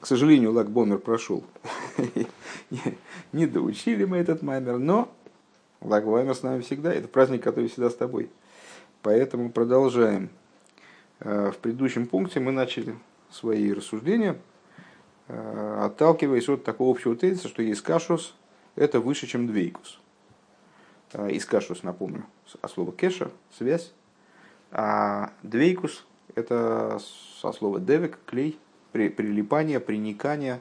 К сожалению, Лагбомер прошел. Не доучили мы этот маймер, но Лагбомер с нами всегда. Это праздник, который всегда с тобой. Поэтому продолжаем. Э, в предыдущем пункте мы начали свои рассуждения, э, отталкиваясь от такого общего тезиса, что есть кашус – это выше, чем двейкус. Э, Искашус, напомню, от слова кеша – связь, а двейкус – это со слова девик – клей – при, прилипание, приникание.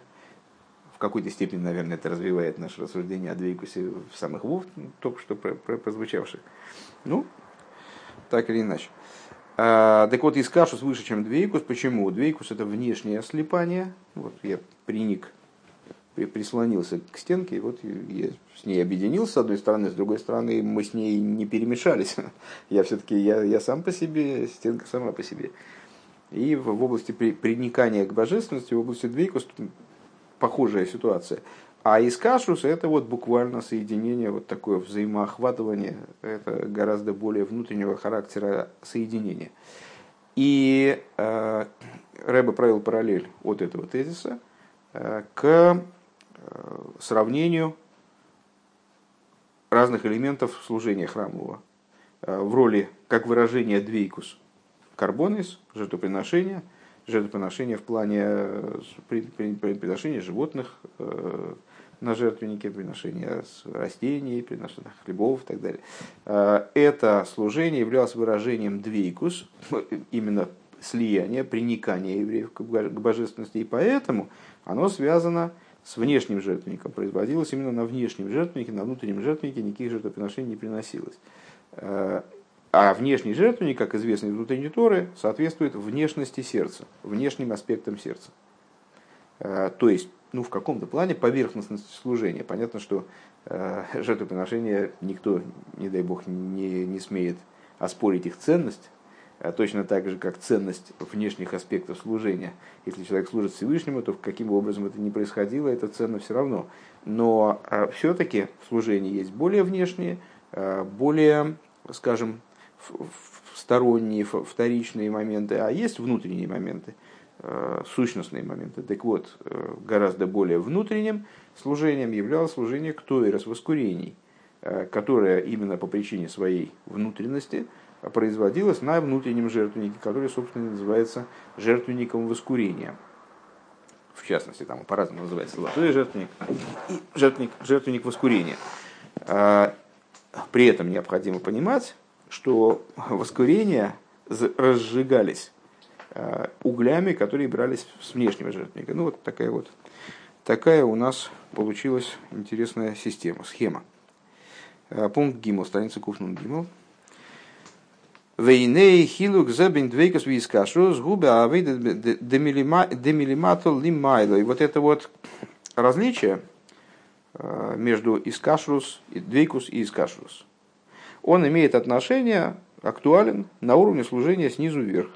В какой-то степени, наверное, это развивает наше рассуждение о двейкусе в самых вов, только что прозвучавших. Ну, так или иначе. А, так вот, искашус выше, чем двейкус. Почему? Двейкус – это внешнее слепание. Вот я приник, прислонился к стенке, и вот я с ней объединился с одной стороны, с другой стороны мы с ней не перемешались. Я все-таки, я, я сам по себе, стенка сама по себе. И в, области приникания к божественности, в области двейкус похожая ситуация. А искашус это вот буквально соединение, вот такое взаимоохватывание, это гораздо более внутреннего характера соединения. И э, Рэба провел параллель от этого тезиса э, к э, сравнению разных элементов служения храмового э, в роли как выражение двейкус – карбонис, жертвоприношение, жертвоприношение в плане э, приношения животных э, на жертвеннике, приношения растений, приношения хлебов и так далее. Э, это служение являлось выражением двейкус, именно слияния, приникания евреев к божественности, и поэтому оно связано с внешним жертвенником, производилось именно на внешнем жертвеннике, на внутреннем жертвеннике никаких жертвоприношений не приносилось. А внешний жертвенник, как известно из Торы, соответствует внешности сердца, внешним аспектам сердца. Э, то есть, ну, в каком-то плане поверхностность служения. Понятно, что э, жертвоприношения никто, не дай бог, не, не смеет оспорить их ценность, э, точно так же, как ценность внешних аспектов служения. Если человек служит Всевышнему, то каким образом это ни происходило, это ценно все равно. Но все-таки в служении есть более внешние, более, скажем, сторонние, вторичные моменты, а есть внутренние моменты, э, сущностные моменты. Так вот, э, гораздо более внутренним служением являлось служение ктоирос воскурений, э, которое именно по причине своей внутренности производилось на внутреннем жертвеннике, который, собственно, называется жертвенником воскурения. В частности, там по-разному называется золотой жертвенник и жертвенник, жертвенник воскурения. При этом необходимо понимать, что воскурения разжигались э, углями, которые брались с внешнего жертвника. Ну вот такая вот такая у нас получилась интересная система, схема. Э, пункт Гимл, страница Куфнун Гимл. Вейней хилук зебин двейкас вискашус губы авейда демилиматол лимайло. И вот это вот различие э, между искашрус, двейкус и искашрус он имеет отношение, актуален на уровне служения снизу вверх.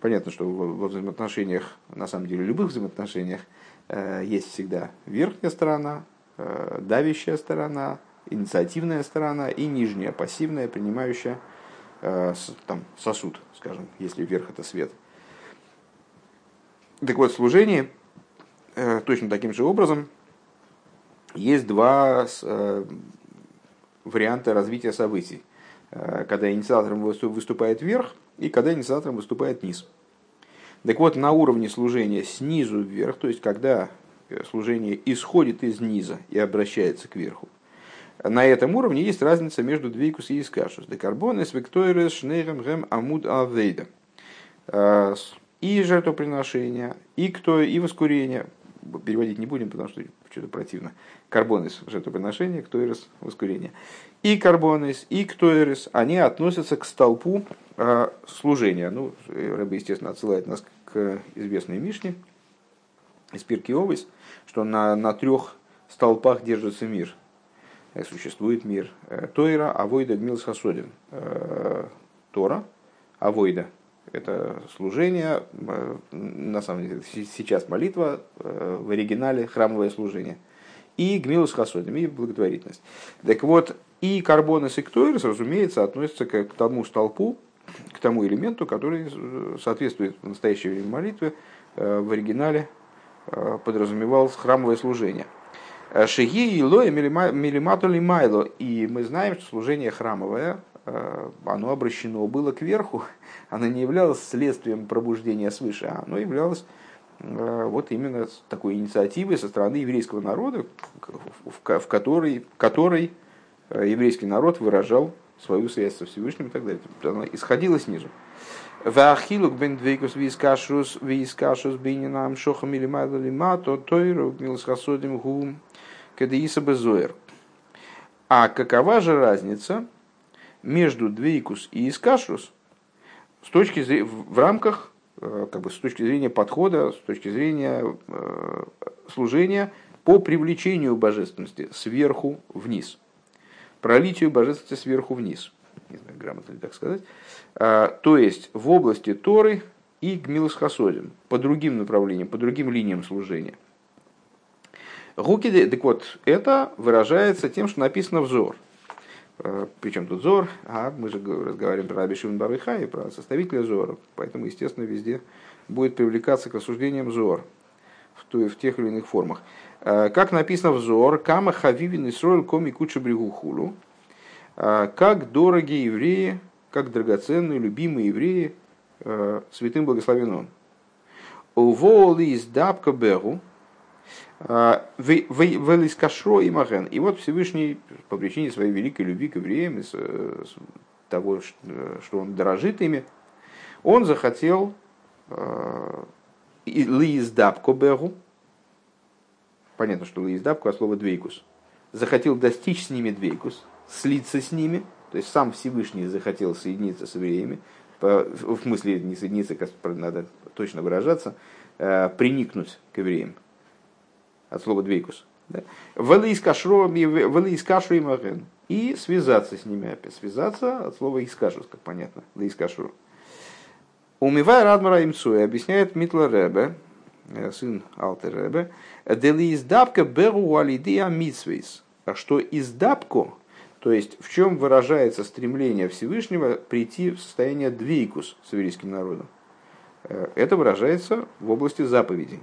Понятно, что во взаимоотношениях, на самом деле, любых взаимоотношениях э, есть всегда верхняя сторона, э, давящая сторона, инициативная сторона и нижняя, пассивная, принимающая э, там, сосуд, скажем, если вверх это свет. Так вот, в служении точно таким же образом есть два варианты развития событий. Э, когда инициатором выступает вверх и когда инициатором выступает низ. Так вот, на уровне служения снизу вверх, то есть когда э, служение исходит из низа и обращается к верху, на этом уровне есть разница между двейкус и искашус. Декарбонес, викторис, шнейрем, гем, амуд, авейда. Э, и жертвоприношение, и кто, и воскурение. Переводить не будем, потому что что-то противно карбонис жертвоприношение, ктоирис воскурение. И карбонис, и ктоирис, они относятся к столпу э, служения. Ну, Рэба, естественно, отсылает нас к известной Мишне из Пирки Овес, что на, на трех столпах держится мир. Э, существует мир э, Тойра, Авойда, Гмилс Хасодин. Э, Тора, Авойда – это служение, на самом деле сейчас молитва, в оригинале храмовое служение – и гмилус хасодим, и благотворительность. Так вот, и карбонес и ктоирис, разумеется, относятся к, тому столпу, к тому элементу, который соответствует в настоящее время молитве э, в оригинале подразумевалось храмовое служение. Шиги и лоя милимату лимайло. И мы знаем, что служение храмовое, оно обращено было кверху, оно не являлось следствием пробуждения свыше, а оно являлось вот именно такой инициативой со стороны еврейского народа, в которой, в которой еврейский народ выражал свою связь со Всевышним и так далее. Она исходила снизу. Вахилук бен двейкус вискашус вискашус бининам шохам или майла лима, то тойру милсхасодим гу кадеиса безоер. А какова же разница между двейкус и искашус с точки зрения, в рамках, э, как бы с точки зрения подхода, с точки зрения э, служения по привлечению божественности сверху вниз, пролитию божественности сверху вниз – не знаю, грамотно ли так сказать, а, то есть в области Торы и Гмилус Хасодим, по другим направлениям, по другим линиям служения. Гуки, так вот, это выражается тем, что написано взор. А, Причем тут зор, а мы же разговариваем про Раби Шимон Барыха и про составителя зора, поэтому, естественно, везде будет привлекаться к рассуждениям зор в, в тех или иных формах. А, как написано взор, кама хавивин исроль коми куча бригухулу, а, как дороги евреи, как драгоценные, любимые евреи, святым благословен он. Уволи из дабка беру, велис кашро и маген. И вот Всевышний по причине своей великой любви к евреям, из того, что он дорожит ими, он захотел лиз дабко беру, понятно, что лиз дабко, а слово двейкус, захотел достичь с ними двейкус, слиться с ними, то есть сам Всевышний захотел соединиться с евреями, в смысле не соединиться, как надо точно выражаться, э, приникнуть к евреям. От слова двейкус. Да. И связаться с ними опять. Связаться от слова искашус, как понятно. Лаискашру. Умивая Радмара Имцуя объясняет Митла Ребе, э, сын Алтер Ребе, Дели издабка беру алидия митсвейс. Что издабку, то есть, в чем выражается стремление Всевышнего прийти в состояние двейкус с еврейским народом? Э, это выражается в области заповедей.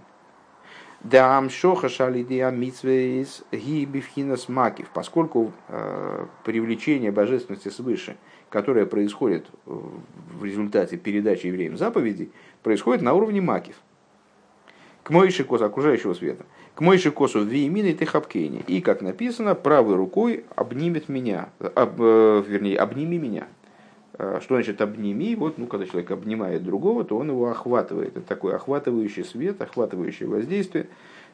Дам шоха шалидия митсвейс ги бифхинас макив, поскольку э, привлечение божественности свыше, которое происходит в результате передачи евреям заповедей, происходит на уровне макив. К моиши кос окружающего света – к Мойши косу виимины техапкейни. И, как написано, правой рукой обнимет меня, об, э, вернее, обними меня. Э, что значит обними? Вот, ну, когда человек обнимает другого, то он его охватывает. Это такой охватывающий свет, охватывающее воздействие,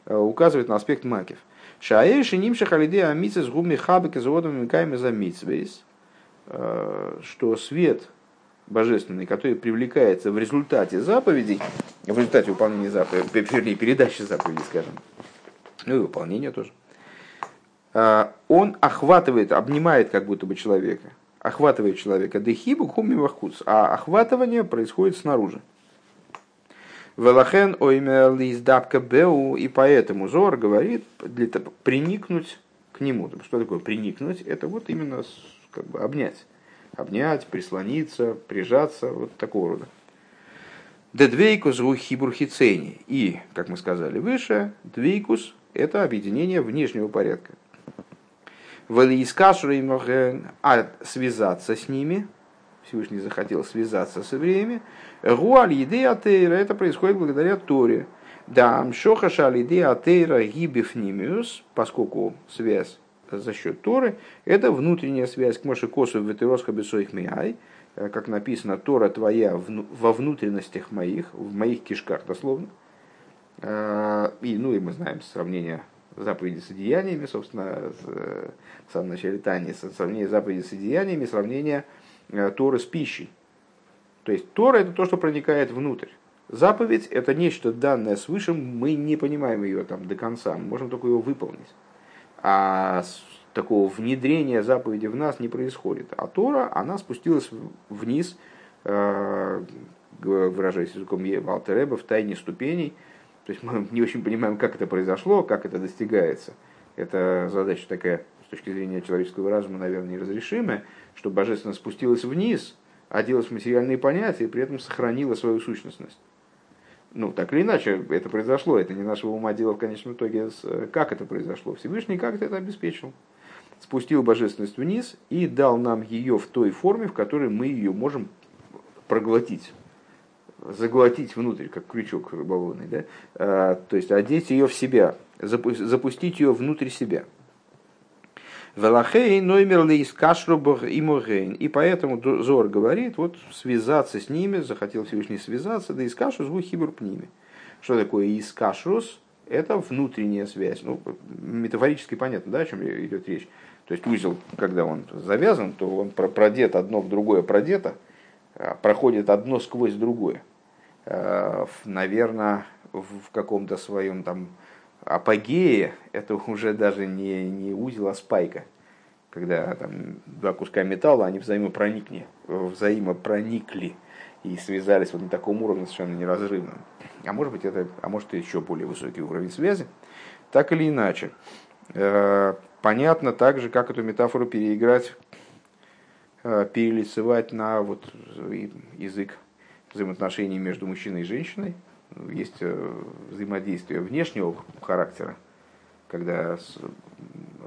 э, указывает на аспект макив. Шаэши нимша халиде амицы с гуми хабек из водом за митсвейс, что свет божественный, который привлекается в результате заповедей, в результате выполнения заповедей, вернее, передачи заповедей, скажем, ну и выполнение тоже, он охватывает, обнимает как будто бы человека, охватывает человека дехибу хуми вахуц, а охватывание происходит снаружи. Велахен оймер лиздабка беу, и поэтому Зор говорит, для того, приникнуть к нему. Что такое приникнуть? Это вот именно как бы обнять. Обнять, прислониться, прижаться, вот такого рода. Дедвейкус хибурхицени. И, как мы сказали выше, двейкус это объединение внешнего порядка. А связаться с ними, Всевышний захотел связаться с евреями, Гуаль еды атеира, это происходит благодаря Торе. Да, амшоха лиды атеира гибифнимиус, поскольку связь за счет Торы, это внутренняя связь к Моше Косу в Ветеросха Бесоих Миай, как написано, Тора твоя во внутренностях моих, в моих кишках дословно. А, и, ну, и мы знаем сравнение заповеди с одеяниями, собственно, в самом начале Тани, сравнение заповеди с одеяниями, сравнение э, Торы с пищей. То есть Тора это то, что проникает внутрь. Заповедь это нечто данное свыше, мы не понимаем ее там до конца, мы можем только ее выполнить. А такого внедрения заповеди в нас не происходит. А Тора, она спустилась вниз, э, выражаясь языком Алтереба, в тайне ступеней, то есть мы не очень понимаем, как это произошло, как это достигается. Это задача такая, с точки зрения человеческого разума, наверное, неразрешимая, что божественно спустилась вниз, оделась в материальные понятия и при этом сохранила свою сущностность. Ну, так или иначе, это произошло, это не нашего ума дело в конечном итоге, как это произошло. Всевышний как-то это обеспечил. Спустил божественность вниз и дал нам ее в той форме, в которой мы ее можем проглотить заглотить внутрь, как крючок рыболовный, да? А, то есть одеть ее в себя, запустить ее внутрь себя. Велахей ноймер из кашрубах и моргейн. И поэтому Зор говорит, вот связаться с ними, захотел Всевышний связаться, да из кашрус будет хибур. Что такое из кашрус? Это внутренняя связь. Ну, метафорически понятно, да, о чем идет речь. То есть узел, когда он завязан, то он продет одно в другое продето, проходит одно сквозь другое. Э, наверное, в каком-то своем там апогее это уже даже не, не узел, а спайка. Когда там два куска металла, они взаимопроникли, взаимопроникли и связались вот на таком уровне совершенно неразрывном. А может быть, это, а может, это еще более высокий уровень связи. Так или иначе, э, понятно также, как эту метафору переиграть, э, перелицевать на вот язык взаимоотношений между мужчиной и женщиной. Есть э, взаимодействие внешнего характера, когда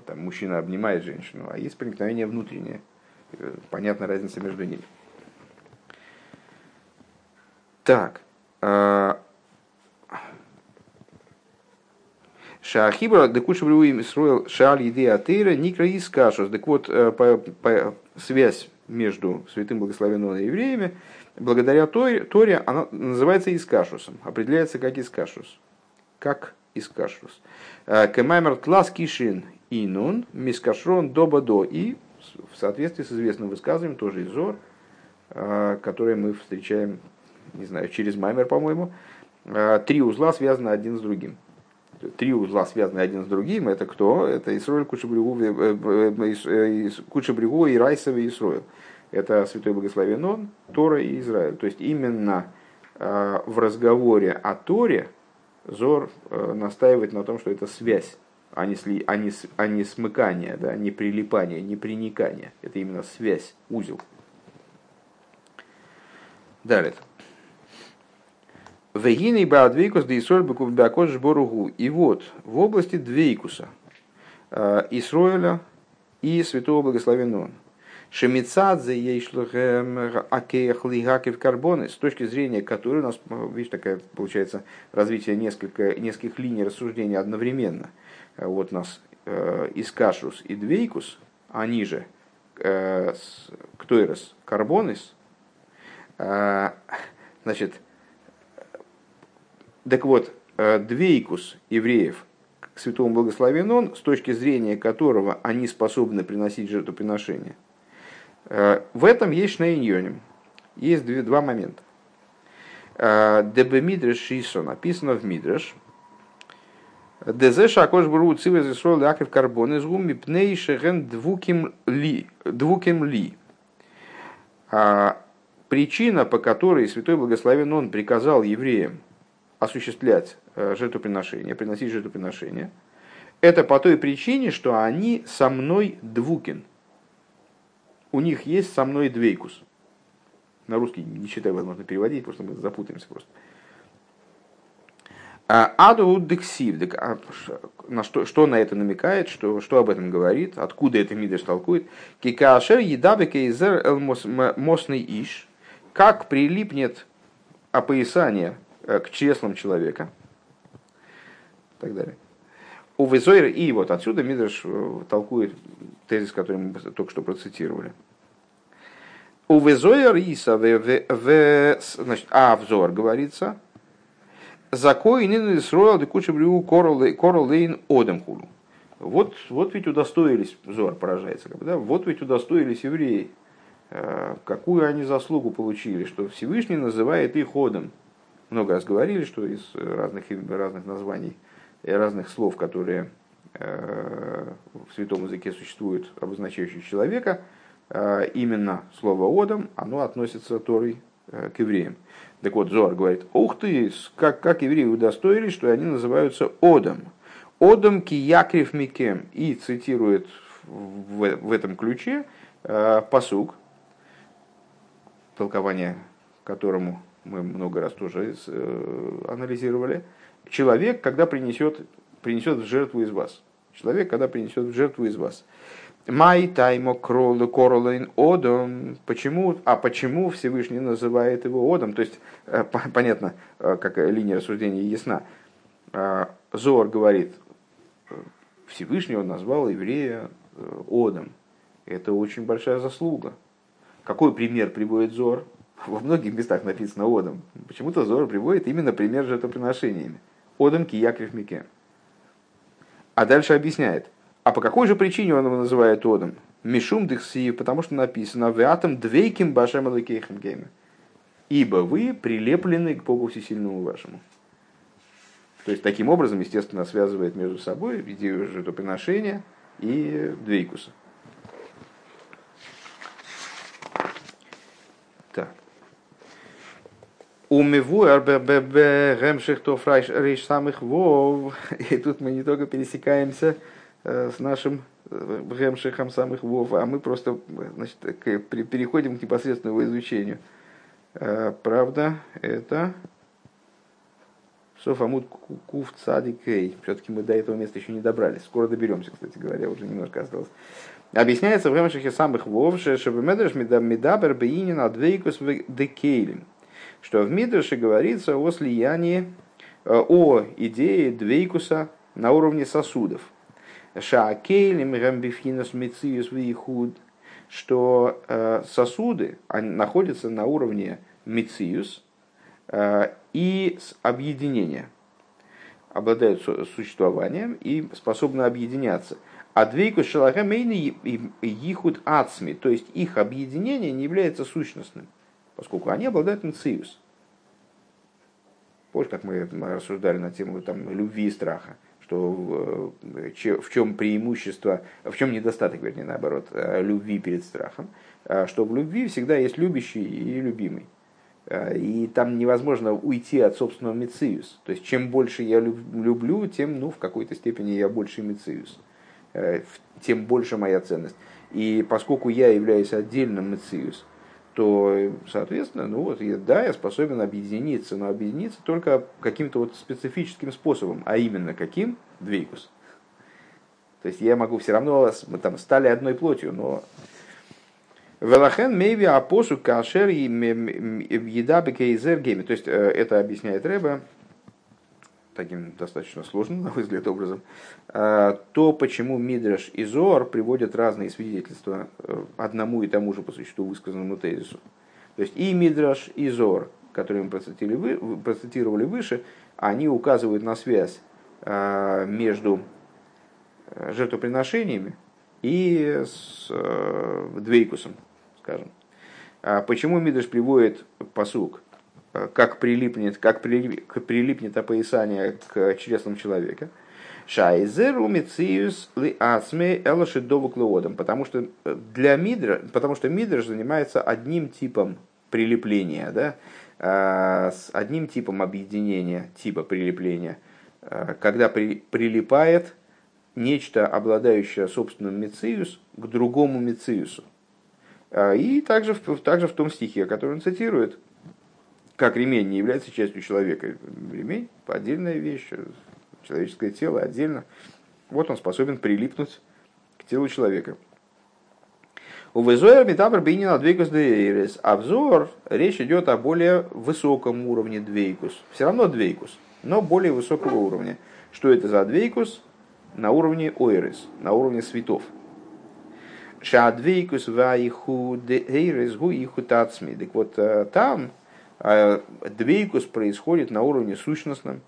там, мужчина обнимает женщину, а есть проникновение внутреннее. Э, понятна разница между ними. Так. А, Шахибра, декуша им строил шаль еды атеира, никра и скашус. Так вот, по, по, связь между святым благословенным евреями благодаря Торе, Торе она называется Искашусом, определяется как Искашус. Как Искашус. Кемаймер тлас кишин инун мискашрон доба до. И в соответствии с известным высказыванием, тоже из Зор, э, которое мы встречаем, не знаю, через Маймер, по-моему, три узла связаны один с другим. Три узла связаны один с другим. Это кто? Это Исроиль, Кучебригу, Кучебригу и Райсовый Исроиль это Святой Благословен Он, Тора и Израиль. То есть именно э, в разговоре о Торе Зор э, настаивает на том, что это связь, а не, сли, а не, а не смыкание, да, не прилипание, не приникание. Это именно связь, узел. Далее. Вегины Баадвейкус Исроэль Бакош Боругу. И вот в области Двейкуса э, Исроэля и Святого Благословенного Шемицадзе ейшлухем акеях лигакив карбоны, с точки зрения которой у нас, видишь, такая получается развитие несколько, нескольких линий рассуждения одновременно. Вот у нас э, Искашус и Двейкус, они же э, Ктойрос Карбонис, э, значит, так вот, э, Двейкус евреев к святому благословен он, с точки зрения которого они способны приносить жертвоприношения – Э, в этом есть шнейньоним. Есть два момента. Э, Дебе Мидреш Шисо написано в Мидреш. Дезеша акош бру цивез исрол яков карбон из гуми пней шеген двуким ли. Двуким ли. А причина, по которой Святой Благословен Он приказал евреям осуществлять э, жертвоприношение, приносить жертвоприношение, это по той причине, что они со мной двукин – у них есть со мной двейкус. На русский не считаю возможно переводить, потому что мы запутаемся просто. А, аду а, на что, что на это намекает, что, что об этом говорит, откуда это Мидриш толкует. Кикашер едабе кейзер эл мосный иш, как прилипнет опоясание к чреслам человека, и так далее. У Визойр, и вот отсюда Мидриш э, толкует тезис, который мы только что процитировали. У Визойр Иса, значит, а взор говорится, закой не строил декуча брю корол лейн одемхулу. Вот, вот ведь удостоились, взор поражается, да? вот ведь удостоились евреи, э, какую они заслугу получили, что Всевышний называет их ходом. Много раз говорили, что из разных, разных названий разных слов, которые э, в святом языке существуют, обозначающие человека, э, именно слово «одам», оно относится Торой э, к евреям. Так вот, Зоар говорит, ух ты, как, как евреи удостоились, что они называются «одам». «Одам ки якрив микем» и цитирует в, в этом ключе посук, толкование которому мы много раз тоже анализировали, человек, когда принесет, принесет в жертву из вас. Человек, когда принесет в жертву из вас. Май таймо королайн одом. Почему? А почему Всевышний называет его одом? То есть, э, понятно, э, как линия рассуждения ясна. Э, Зор говорит, Всевышний он назвал еврея одом. Это очень большая заслуга. Какой пример приводит Зор? Во многих местах написано одом. Почему-то Зор приводит именно пример жертвоприношениями. Одом киякрив мике. А дальше объясняет – а по какой же причине он его называет Одом? Мишум дыхси, потому что написано в атом двейким башем гейме. Ибо вы прилеплены к Богу Всесильному вашему. То есть, таким образом, естественно, связывает между собой идею жертвоприношения и двейкуса. Так. Умеву ремшихтов рейш самых вов. И тут мы не только пересекаемся Э, с нашим Гемшихом самых Вов, а мы просто значит, переходим к непосредственному изучению. Э, правда, это סוף עמוד קוף צדיק הי. Все-таки мы до этого места еще не добрались. Скоро доберемся, кстати говоря, уже немножко осталось. Объясняется в Гемшихе סמך וו, что מדרש מדבר בענין הדביקות דכלים. Что в Мидраше говорится о слиянии, э, о идее Двейкуса на уровне сосудов – Шаакейлем гамбифхинас мециус вихуд, что э, сосуды они находятся на уровне мециус э, и объединения, обладают существованием и способны объединяться. А двейку шалахамейны ихуд ацми, то есть их объединение не является сущностным, поскольку они обладают мециус. Помнишь, как мы рассуждали на тему там, любви и страха? что э, в чем преимущество, в чем недостаток, вернее, наоборот, э, любви перед страхом, э, что в любви всегда есть любящий и любимый. И там невозможно уйти от собственного мециус. То есть, чем больше я люблю, тем, ну, в какой-то степени я больше мециус. Тем больше моя ценность. И поскольку я являюсь отдельным мециус, то, соответственно, ну вот, да, я способен объединиться, но объединиться только каким-то вот специфическим способом, а именно каким? Двейкус. То есть я могу все равно, мы там стали одной плотью, но Велахен мейви апосу кашер и. То есть э, это объясняет Рэба таким достаточно сложным, на мой взгляд, образом, а, то, почему Мидраш и Зор приводят разные свидетельства э, одному и тому же по существу высказанному тезису. То есть и Мидраш, и Зор, которые мы процитировали, процитировали выше, они указывают на связь а, между э, жертвоприношениями и с э, Двейкусом, скажем. А почему Мидраш приводит посук как прилипнет, как прилипнет опоясание к чреслам человека. Шайзеру мициус ли ацме элашидову клеодом. Потому что э, для Мидра, потому что Мидрш занимается одним типом прилепления, да, э, с одним типом объединения, типа прилепления, когда при, прилипает нечто, обладающее собственным мициус, к другому мициусу. И также, также в том стихе, который он цитирует, как ремень не является частью человека. Ремень – отдельная вещь, человеческое тело отдельно. Вот он способен прилипнуть к телу человека. У Везуэр Метабр Бинина Двейкус Дейрес. А взор, речь идет о более высоком уровне Двейкус. Все равно Двейкус, но более высокого уровня. Что это за Двейкус? На уровне Ойрес, на уровне светов. Шадвейкус ваиху дейрес гу иху тацми. Так вот, э, там а двейкус происходит на уровне сущностном,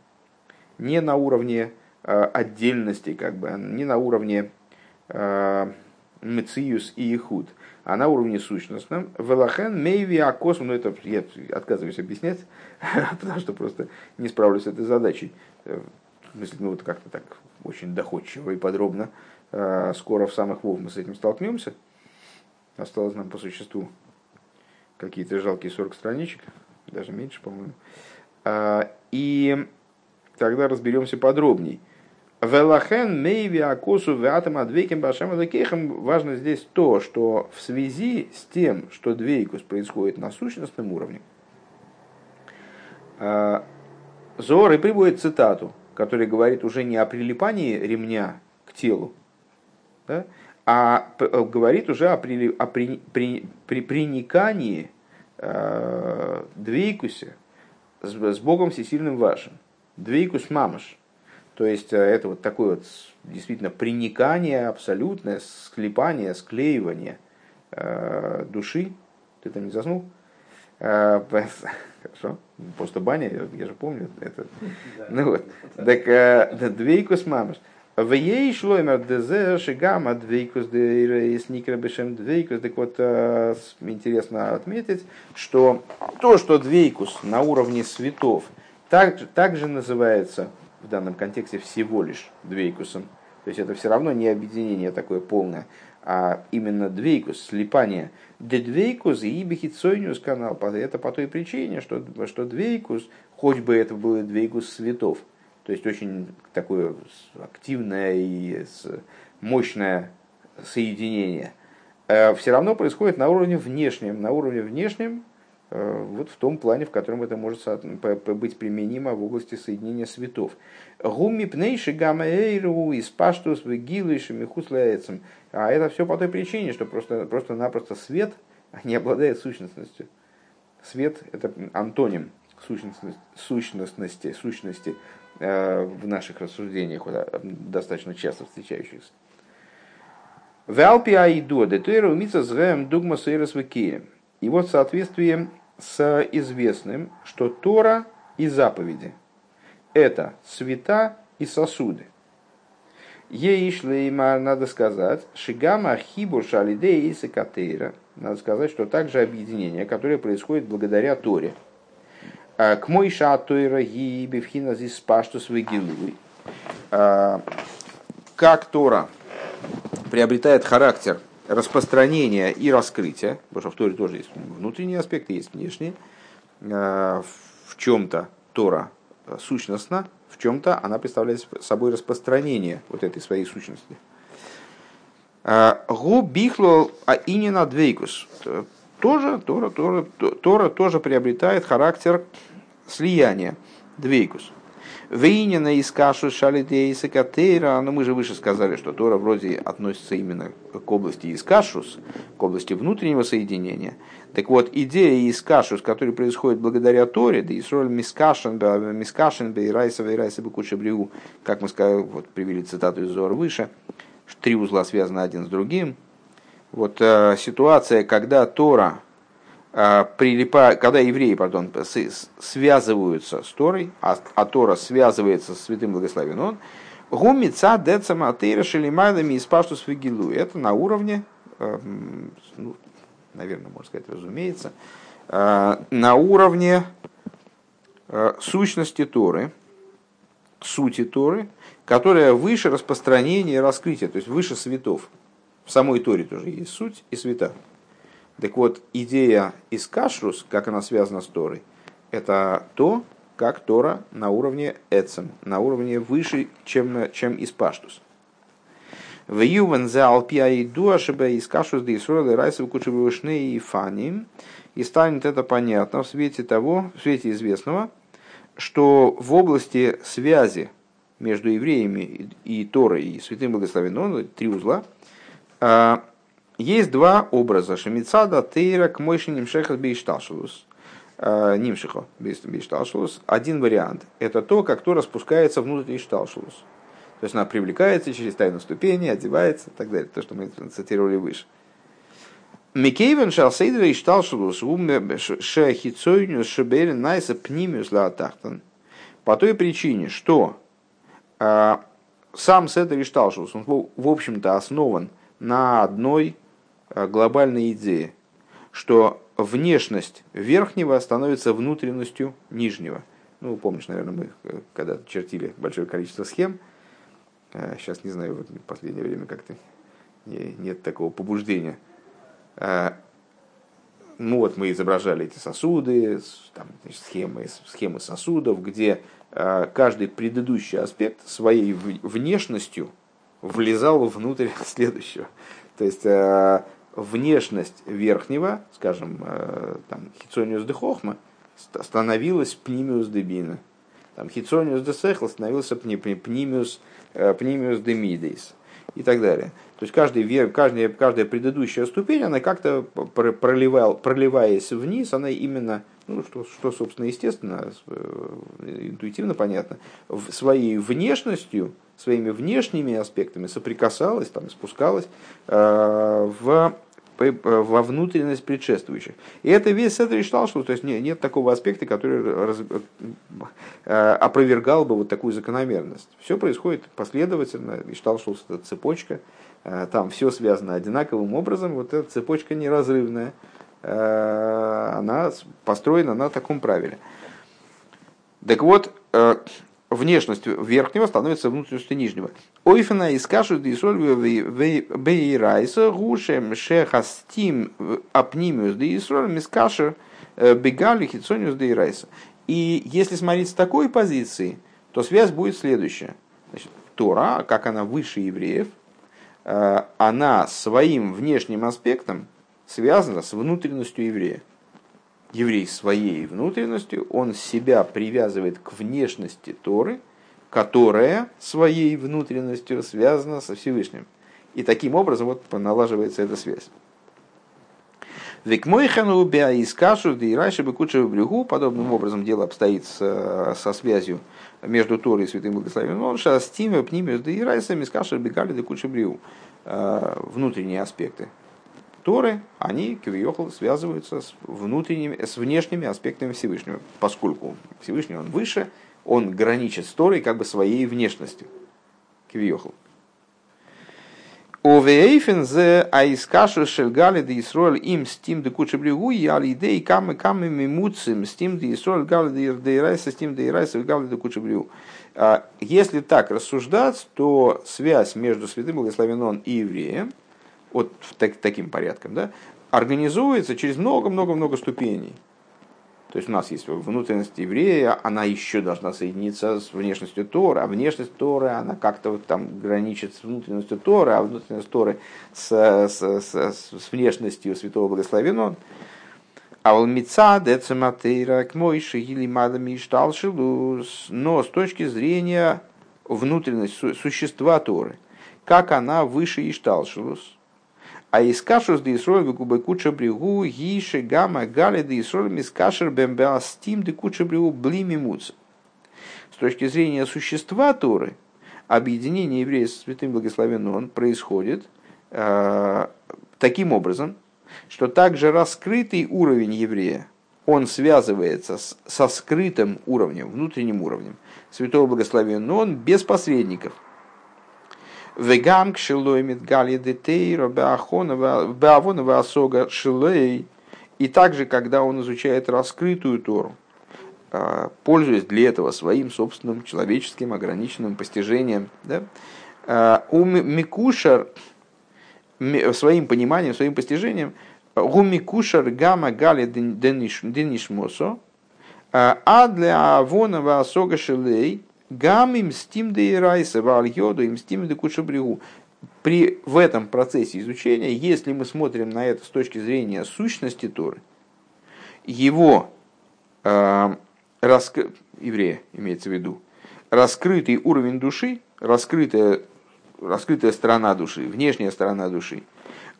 не на уровне а, отдельности, как бы, не на уровне а, мециус и ихуд, а на уровне сущностном. Велахен мейви акосм, ну это я отказываюсь объяснять, потому что просто не справлюсь с этой задачей. Э, в смысле, ну вот как-то так очень доходчиво и подробно. Скоро в самых вов мы с этим столкнемся. Осталось нам по существу какие-то жалкие 40 страничек даже меньше, по-моему. А, и тогда разберемся подробней. Велахен мейви акосу ватам адвейким башем адвейкехам. Важно здесь то, что в связи с тем, что двейкус происходит на сущностном уровне, А, Зор и приводит цитату, которая говорит уже не о прилипании ремня к телу, да, а э, говорит уже о, при, о при, при, при приникании э, двейкусе с, Богом Всесильным вашим. Двейкус мамаш. То есть э, это вот такое вот действительно приникание абсолютное, склепание, склеивание э, души. Ты там не заснул? Э, хорошо, просто баня, я, же помню это. Ну вот, так э, двейкус мамаш. В ей шлоймер дезе шигама двейкус сникра бешем двейкус. Так вот, э, интересно отметить, что то, что двейкус на уровне светов, так, также называется в данном контексте всего лишь двейкусом. То есть это все равно не объединение такое полное, а именно двейкус, слепание. Дедвейкус и бихицойниус канал. Это по той причине, что, что двейкус, хоть бы это был двейкус светов, то есть очень такое активное и мощное соединение, э, все равно происходит на уровне внешнем. На уровне внешнем Э, вот в том плане, в котором это может быть применимо в области соединения светов. Гумми пнейши гамаэйру из паштус вегилыши михусляецем. А это все по той причине, что просто, просто-напросто свет не обладает сущностностью. Свет – это антоним сущностности, сущности э, в наших рассуждениях, достаточно часто встречающихся. Валпи аиду, детуэра умица дугма сейрас И вот в соответствии с известным, что Тора и заповеди – это света и сосуды. Ей шлейма, надо сказать, шигама хибур шалидеи и катейра. Надо сказать, что также объединение, которое происходит благодаря Торе. А, к мой шатуэра ги бифхина здесь спаштус вегилуй. А, как Тора приобретает характер – распространения и раскрытия, потому что в Торе тоже есть внутренние аспекты, есть внешние, э, в чем-то Тора сущностна, в чем-то она представляет собой распространение вот этой своей сущности. Гу бихло а инина двейкус. Тоже, Тора, Тора, Тора тоже приобретает характер слияния. Двейкус. Вейнина из кашу шалидеиса катейра, но мы же выше сказали, что Тора вроде относится именно к области из кашус, к области внутреннего соединения. Так вот, идея из кашус, которая происходит благодаря Торе, да и роль мискашен, мискашен, бейрайса, вейрайса, бекуча бригу, как мы сказали, вот привели цитату из Зора выше, три узла связаны один с другим. Вот э, ситуация, когда Тора прилипа, когда евреи пардон, связываются с Торой, а, а Тора связывается с святым благословен он, гумица децама атеира шелимайдами из паштус вигилу. Это на уровне, эм, ну, наверное, можно сказать, разумеется, э, на уровне сущности Торы, сути Торы, которая выше распространения и раскрытия, то есть выше светов. В самой Торе тоже есть суть и света. Так вот, идея из кашрус, как она связана с Торой, это то, как Тора на уровне эцем, на уровне выше, чем, чем из паштус. В ювен за алпия иду ошибе из кашус да исруэл и райсов кучевышны и фаним. И станет это понятно в свете того, в свете известного, что в области связи между евреями и Торой и Святым Благословенным, три узла, а, есть два образа. Шамицада, Тейра, к Мойши Нимшеха Бейшталшулус. Э, Нимшихо Бейшталшулус. Один вариант. Это то, как то распускается внутрь Ишталшулус. То есть она привлекается через тайну ступени, одевается и так далее. То, что мы цитировали выше. Микейвен шалсейдер Ишталшулус шехицойнюс шеберин найса пнимиус лаатахтан. По той причине, что э, сам Седер Ишталшулус, он, в общем-то, основан на одной глобальной идеи, что внешность верхнего становится внутренностью нижнего. Ну, помнишь, наверное, мы э, когда чертили большое количество схем, сейчас э, не знаю, вот в последнее время как-то нет такого побуждения. Ну вот мы изображали эти сосуды, там, значит, схемы, схемы сосудов, где каждый предыдущий аспект своей внешностью влезал внутрь следующего. То есть внешность верхнего, скажем, э, там, хитсониус де хохма, становилась пнимиус дебина. Там хитсониус де сехл становился пнимиус, э, пнимиус де мидейс и так далее. То есть каждый, каждая, каждая предыдущая ступень, она как-то проливал, проливаясь вниз, она именно, ну, что, что собственно естественно, э, интуитивно понятно, своей внешностью, своими внешними аспектами соприкасалась, там, спускалась э, в во внутренность предшествующих. И это весь Седр Ишталшус, то есть нет, нет такого аспекта, который раз, э, опровергал бы вот такую закономерность. Все происходит последовательно, Ишталшус это цепочка, э, там все связано одинаковым образом, вот эта цепочка неразрывная, э, она построена на таком правиле. Так вот, внешность верхнего становится внутренностью нижнего. Ойфена из кашу дисоль бейрайса гушем шехастим апнимиус дисоль мискашер э, бегали хитсониус дейрайса. И если смотреть с такой позиции, то связь будет следующая. Значит, Тора, как она выше евреев, э, она своим внешним аспектом связана с внутренностью еврея еврей своей внутренностью, он себя привязывает к внешности Торы, которая своей внутренностью связана со Всевышним. И таким образом вот налаживается эта связь. Век мой хану из кашу, да и раньше бы куча брюгу, подобным образом дело обстоит с, со связью между Торой и Святым Благословенным. Он шастиме, пнимес, да и райса, мискашер, бегали, да куча брюгу. Э, внутренние аспекты Торы, они, кивиохал, связываются с, внутренними, с внешними аспектами Всевышнего, поскольку Всевышний он выше, он граничит с Торой как бы своей внешностью. Кивиохал. Овейфен зе аискашу шельгали де Исроэль им стим де куча брегу и алидей камы камы мимуцим стим де Исроэль гали де ирайса стим де ирайса гали де куча брегу. А, если так рассуждать, то связь между святым благословен и евреем – вот так, таким порядком, да, организуется через много-много-много ступеней. То есть у нас есть внутренность еврея, она еще должна соединиться с внешностью Торы, а внешность Торы, она как-то вот там граничит с внутренностью Торы, а внутренность Торы с, с, с, с внешностью Святого Благословенного. А волмица децематейра к мойши или мадами но с точки зрения внутренности существа Торы, как она выше Ишталшилус, а из кашус де Исроль губы куча брегу гише гамма гали де Исроль мискашер бембеастим де куча брегу блими муца. С точки зрения существа Торы, объединение еврея с святым благословенным он происходит э, таким образом, что также раскрытый уровень еврея, он связывается с, со скрытым уровнем, внутренним уровнем святого благословенного, он без посредников – Вегам кшилой мидгали детейра беавонова осога шилей. И также, когда он изучает раскрытую Тору, а, пользуясь для этого своим собственным человеческим ограниченным постижением, да, а, у Микушар своим пониманием, своим постижением, у Микушар гамма гали денишмосо, а для авонова осога шилей, Гам им стим де ирайса вальйоду им стим де кучабригу. При в этом процессе изучения, если мы смотрим на это с точки зрения сущности Торы, его э, раск... еврея имеется в виду, раскрытый уровень души, раскрытая, раскрытая сторона души, внешняя сторона души,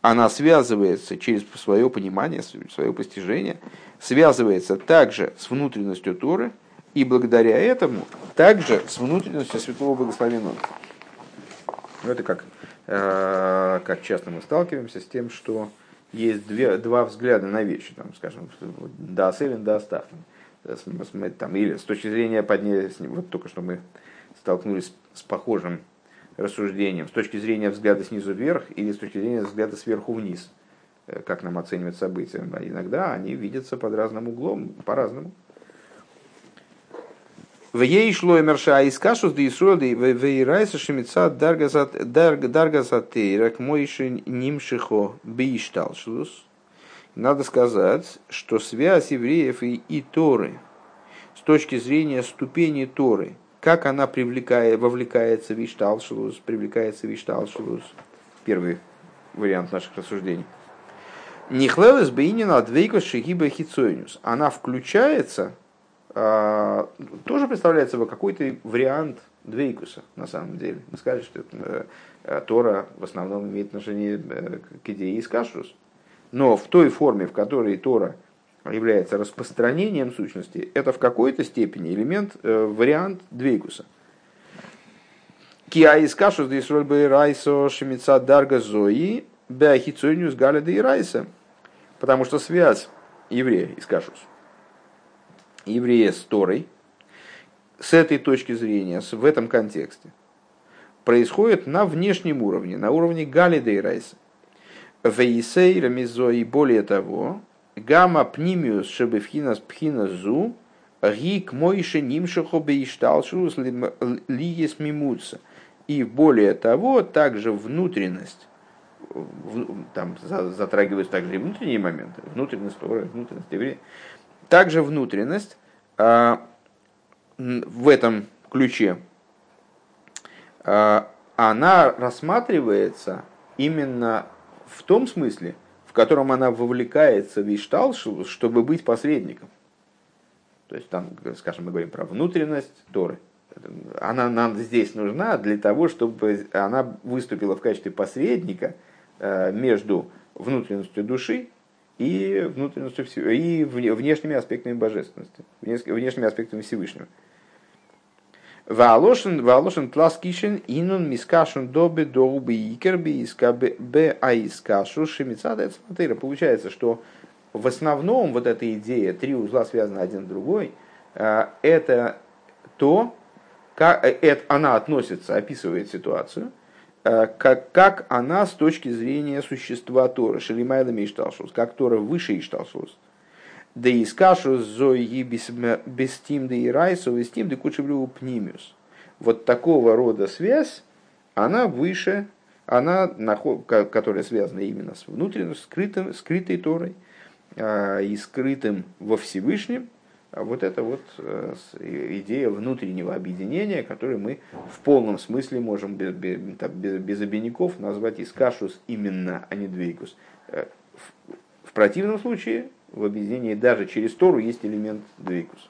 она связывается через свое понимание, свое постижение, связывается также с внутренностью Торы – и благодаря этому также с внутренностью Святого Благословенного. Ну, это как, э, как часто мы сталкиваемся с тем, что есть две, два взгляда на вещи, там, скажем, да селен, да оставлен. Там, или с точки зрения поднятия, вот только что мы столкнулись с похожим рассуждением, с точки зрения взгляда снизу вверх или с точки зрения взгляда сверху вниз, э, как нам оценивать события. А иногда они видятся под разным углом, по-разному. В ей шло мерша из кашус да Исруэл да вейрайса шемица даргазатейрак мойши нимшихо бишталшлус. Надо сказать, что связь евреев и, и Торы с точки зрения ступени Торы, как она привлекает, вовлекается в Ишталшилус, привлекается в Ишталшилус, первый вариант наших рассуждений. Нихлелес бейнина двейкос шигиба хицойнюс. Она включается, а, тоже представляет собой какой-то вариант двейкуса, на самом деле. Мы сказали, что это, Тора в основном имеет отношение э, к идее из кашрус. Но в той форме, в которой Тора является распространением сущности, это в какой-то степени элемент, э, вариант двейкуса. Киа из кашрус здесь роль бы райсо шемица дарга зои беахицойнюс галя райса. Потому что связь еврея из кашус, еврея с Торой, с этой точки зрения, в этом контексте, происходит на внешнем уровне, на уровне Галида Райса. Вейсей рамизо и более того, гамма пнимиус шебевхинас пхинас зу, гик мойше нимшихо бейшталшус лиес мимуца. И более того, также внутренность, там затрагиваются также и внутренние моменты, внутренность Торы, внутренность также внутренность в этом ключе, а, она рассматривается именно в том смысле, в котором она вовлекается в Ишталшу, чтобы быть посредником. То есть там, скажем, мы говорим про внутренность Торы. Она нам здесь нужна для того, чтобы она выступила в качестве посредника э, между внутренностью души и внутренностью и внешними аспектами божественности, внешними аспектами Всевышнего. Ваалошен, ваалошен тласкишен инун мискашен добе доубы икерби искабе бе аискашу шемицада эцматыра. Получается, что в основном вот эта идея, три узла связаны один с другой, э, это то, как э, это, она относится, описывает ситуацию, как, как она с точки зрения существа Тора, Шелимайла Мишталшус, как Тора выше Ишталшус. Да и скашу зои без тим да и райсу, без тим да кучевлю пнимиус. Вот такого рода связь, она выше, она, которая связана именно с внутренним, скрытым, скрытой Торой а, и скрытым во Всевышнем, вот это вот э, идея внутреннего объединения, которую мы в полном смысле можем без, без, без обиняков назвать искашус именно, а не двейкус. Э, в противном случае в объединении даже через Тору есть элемент двейкус.